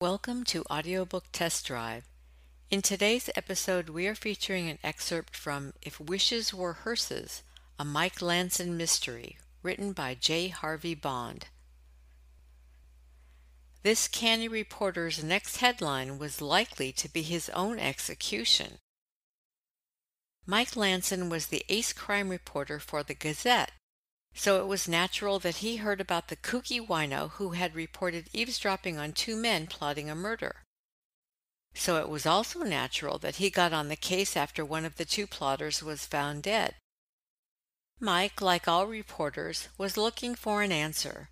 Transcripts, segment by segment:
Welcome to Audiobook Test Drive. In today's episode, we are featuring an excerpt from If Wishes Were Hearses, a Mike Lanson mystery, written by J. Harvey Bond. This canny reporter's next headline was likely to be his own execution. Mike Lanson was the ace crime reporter for the Gazette, so it was natural that he heard about the kooky wino who had reported eavesdropping on two men plotting a murder. So it was also natural that he got on the case after one of the two plotters was found dead. Mike, like all reporters, was looking for an answer,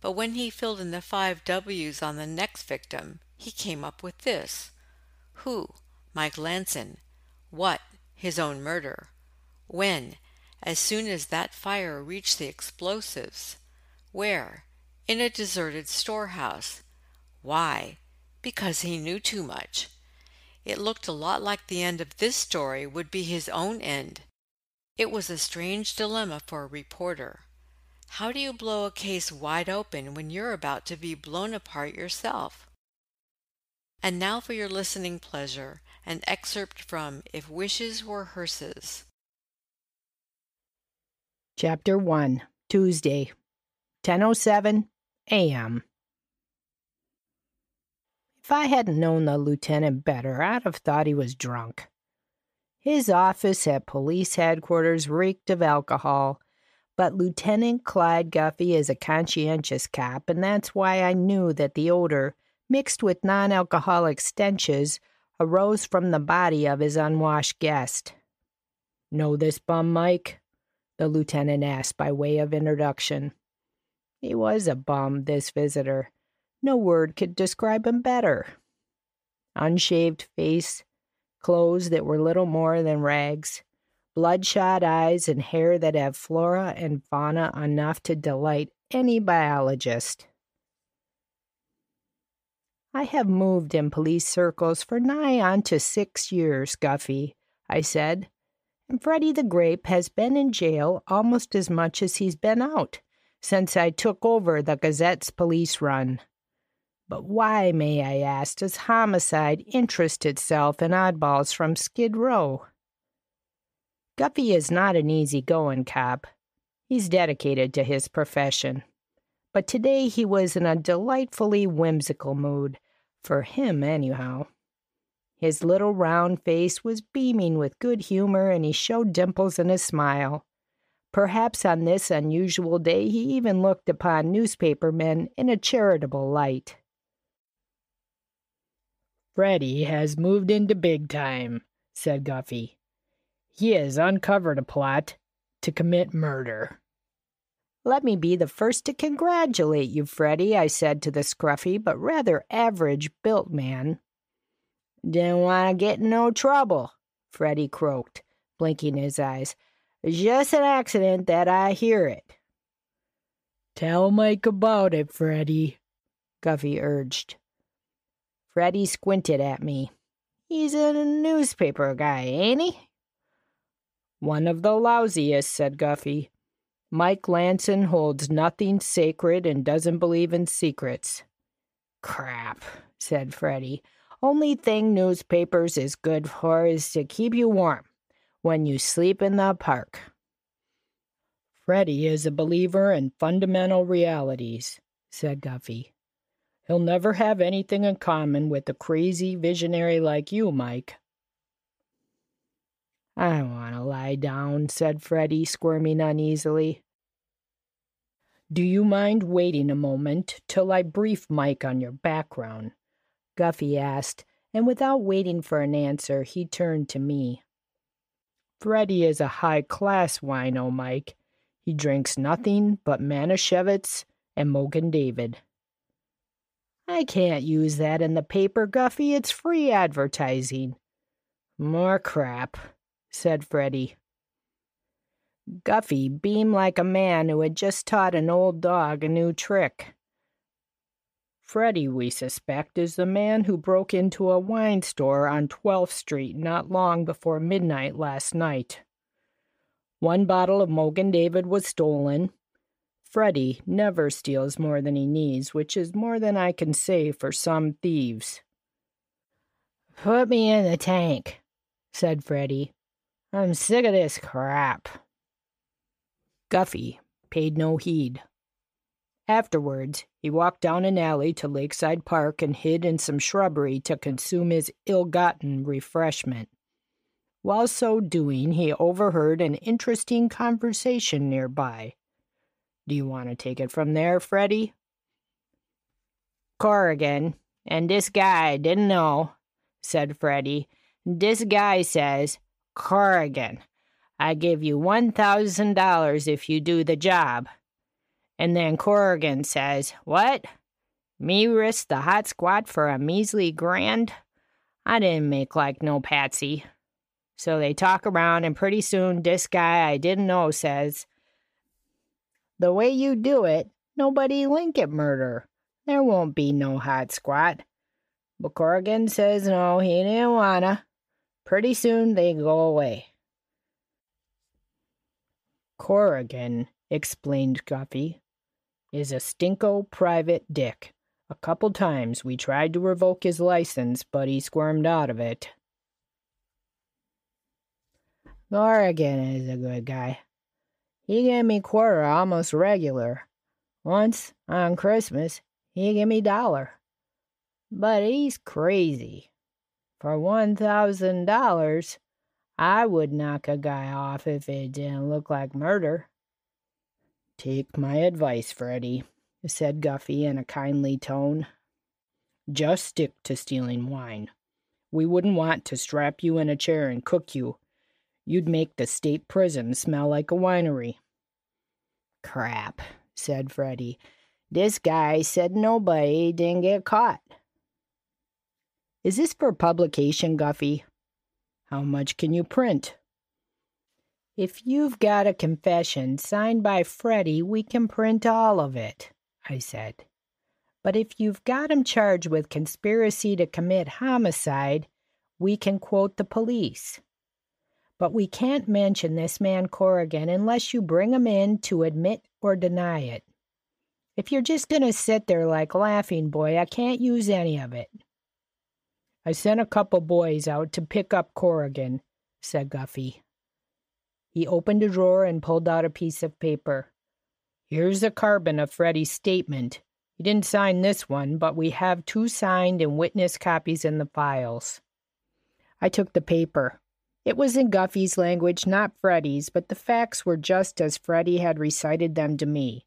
but when he filled in the five W's on the next victim, he came up with this. Who? Mike Lanson. What? His own murder. When? As soon as that fire reached the explosives. Where? In a deserted storehouse. Why? Because he knew too much. It looked a lot like the end of this story would be his own end. It was a strange dilemma for a reporter. How do you blow a case wide open when you're about to be blown apart yourself? And now for your listening pleasure, an excerpt from If Wishes Were Hearses. Chapter 1 Tuesday 10:07 a.m. If I hadn't known the lieutenant better, I'd have thought he was drunk. His office at police headquarters reeked of alcohol, but Lieutenant Clyde Guffy is a conscientious cop, and that's why I knew that the odor, mixed with non alcoholic stenches, arose from the body of his unwashed guest. Know this bum, Mike? The lieutenant asked by way of introduction. He was a bum, this visitor. No word could describe him better. Unshaved face, clothes that were little more than rags, bloodshot eyes, and hair that have flora and fauna enough to delight any biologist. I have moved in police circles for nigh on to six years, Guffy, I said, Freddie the Grape has been in jail almost as much as he's been out since I took over the Gazette's police run. But why, may I ask, does homicide interest itself in oddballs from Skid Row? Guffy is not an easy-going cop. He's dedicated to his profession. But today he was in a delightfully whimsical mood, for him anyhow. His little round face was beaming with good humor, and he showed dimples in his smile. Perhaps on this unusual day he even looked upon newspaper men in a charitable light. Freddie has moved into big time, said Guffy. He has uncovered a plot to commit murder. Let me be the first to congratulate you, Freddie, I said to the scruffy but rather average built man didn't want to get in no trouble, Freddie croaked, blinking his eyes. Just an accident that I hear it. Tell Mike about it, Freddie, Guffy urged. Freddie squinted at me. He's a newspaper guy, ain't he? One of the lousiest, said Guffy. Mike Lanson holds nothing sacred and doesn't believe in secrets. Crap, said Freddie. Only thing newspapers is good for is to keep you warm when you sleep in the park. Freddie is a believer in fundamental realities, said Guffy. He'll never have anything in common with a crazy visionary like you, Mike. I want to lie down, said Freddie, squirming uneasily. Do you mind waiting a moment till I brief Mike on your background? Guffy asked, and without waiting for an answer, he turned to me. Freddie is a high class wino, Mike. He drinks nothing but Manischewitz and Mogen David. I can't use that in the paper, Guffy. It's free advertising. More crap, said Freddie. Guffy beamed like a man who had just taught an old dog a new trick. Freddie, we suspect, is the man who broke into a wine store on 12th Street not long before midnight last night. One bottle of Mogen David was stolen. Freddie never steals more than he needs, which is more than I can say for some thieves. Put me in the tank, said Freddie. I'm sick of this crap. Guffy paid no heed. Afterwards, he walked down an alley to Lakeside Park and hid in some shrubbery to consume his ill gotten refreshment. While so doing, he overheard an interesting conversation nearby. Do you want to take it from there, Freddie? Corrigan, and this guy didn't know, said Freddie. This guy says, Corrigan, I give you $1,000 if you do the job. And then Corrigan says, What? Me risk the hot squat for a measly grand? I didn't make like no patsy. So they talk around, and pretty soon this guy I didn't know says, the way you do it, nobody link it murder. There won't be no hot squat. But Corrigan says no, he didn't wanna. Pretty soon they go away. Corrigan, explained Guffy, is a stinko private dick. A couple times we tried to revoke his license, but he squirmed out of it. Corrigan is a good guy. He gave me quarter almost regular. Once, on Christmas, he gave me dollar. But he's crazy. For one thousand dollars, I would knock a guy off if it didn't look like murder. Take my advice, Freddie, said Guffy in a kindly tone. Just stick to stealing wine. We wouldn't want to strap you in a chair and cook you You'd make the state prison smell like a winery. Crap, said Freddie. This guy said nobody didn't get caught. Is this for publication, Guffy? How much can you print? If you've got a confession signed by Freddie, we can print all of it, I said. But if you've got him charged with conspiracy to commit homicide, we can quote the police. But we can't mention this man Corrigan unless you bring him in to admit or deny it. If you're just going to sit there like laughing boy, I can't use any of it. I sent a couple boys out to pick up Corrigan, said Guffy. He opened a drawer and pulled out a piece of paper. Here's a carbon of Freddie's statement. He didn't sign this one, but we have two signed and witness copies in the files. I took the paper. It was in Guffy's language, not Freddie's, but the facts were just as Freddie had recited them to me,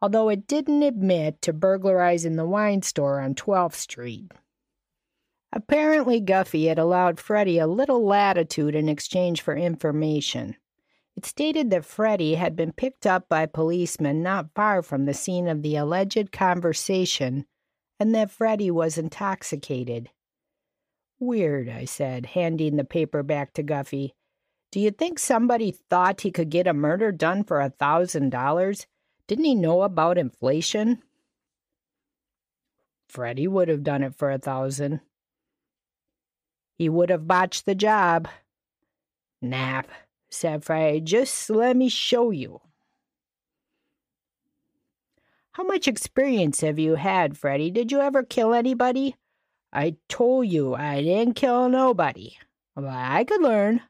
although it didn't admit to burglarizing the wine store on 12th Street. Apparently, Guffy had allowed Freddie a little latitude in exchange for information. It stated that Freddie had been picked up by policemen not far from the scene of the alleged conversation and that Freddie was intoxicated. Weird, I said, handing the paper back to Guffy. Do you think somebody thought he could get a murder done for a thousand dollars? Didn't he know about inflation? Freddie would have done it for a thousand. He would have botched the job. Nap, said. Just let me show you. How much experience have you had, Freddie? Did you ever kill anybody? I told you I didn't kill nobody. But I could learn.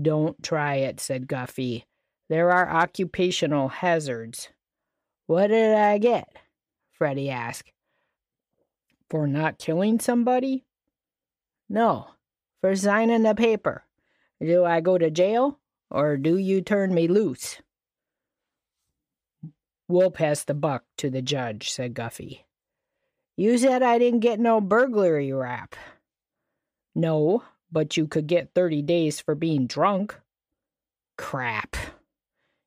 Don't try it, said Guffy. There are occupational hazards. What did I get? Freddie asked. For not killing somebody? No, for signing the paper. Do I go to jail or do you turn me loose? We'll pass the buck to the judge, said Guffy. You said I didn't get no burglary rap. No, but you could get 30 days for being drunk. Crap.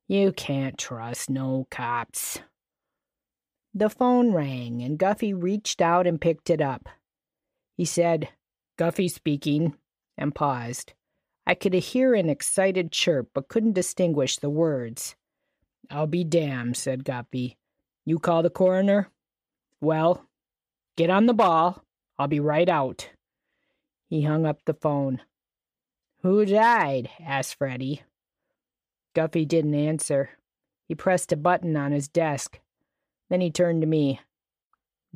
You can't trust no cops. The phone rang, and Guffy reached out and picked it up. He said, Guffy speaking, and paused. I could hear an excited chirp, but couldn't distinguish the words. I'll be damned, said Guffy. You call the coroner? Well, Get on the ball. I'll be right out. He hung up the phone. Who died? asked Freddie. Guffy didn't answer. He pressed a button on his desk. Then he turned to me.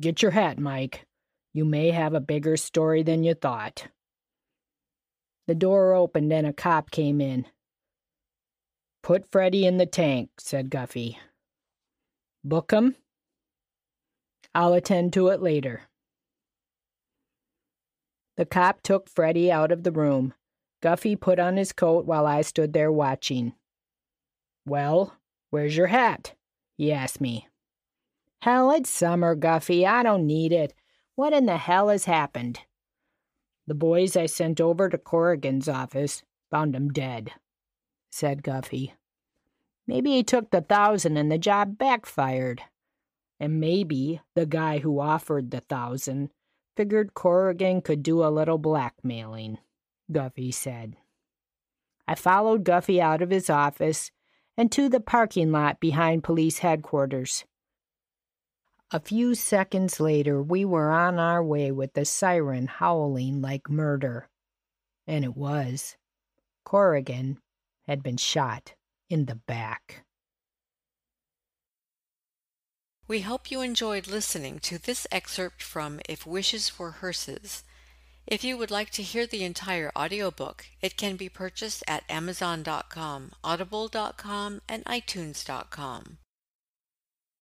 Get your hat, Mike. You may have a bigger story than you thought. The door opened and a cop came in. Put Freddie in the tank, said Guffy. Book him? I'll attend to it later. The cop took Freddie out of the room. Guffy put on his coat while I stood there watching. Well, where's your hat? he asked me. Hell, it's summer, Guffy. I don't need it. What in the hell has happened? The boys I sent over to Corrigan's office found him dead said Guffy. Maybe he took the thousand and the job backfired. And maybe the guy who offered the thousand figured Corrigan could do a little blackmailing, Guffy said. I followed Guffy out of his office and to the parking lot behind police headquarters. A few seconds later, we were on our way with the siren howling like murder. And it was. Corrigan had been shot in the back. We hope you enjoyed listening to this excerpt from If Wishes Were Hearses. If you would like to hear the entire audiobook, it can be purchased at Amazon.com, Audible.com, and iTunes.com.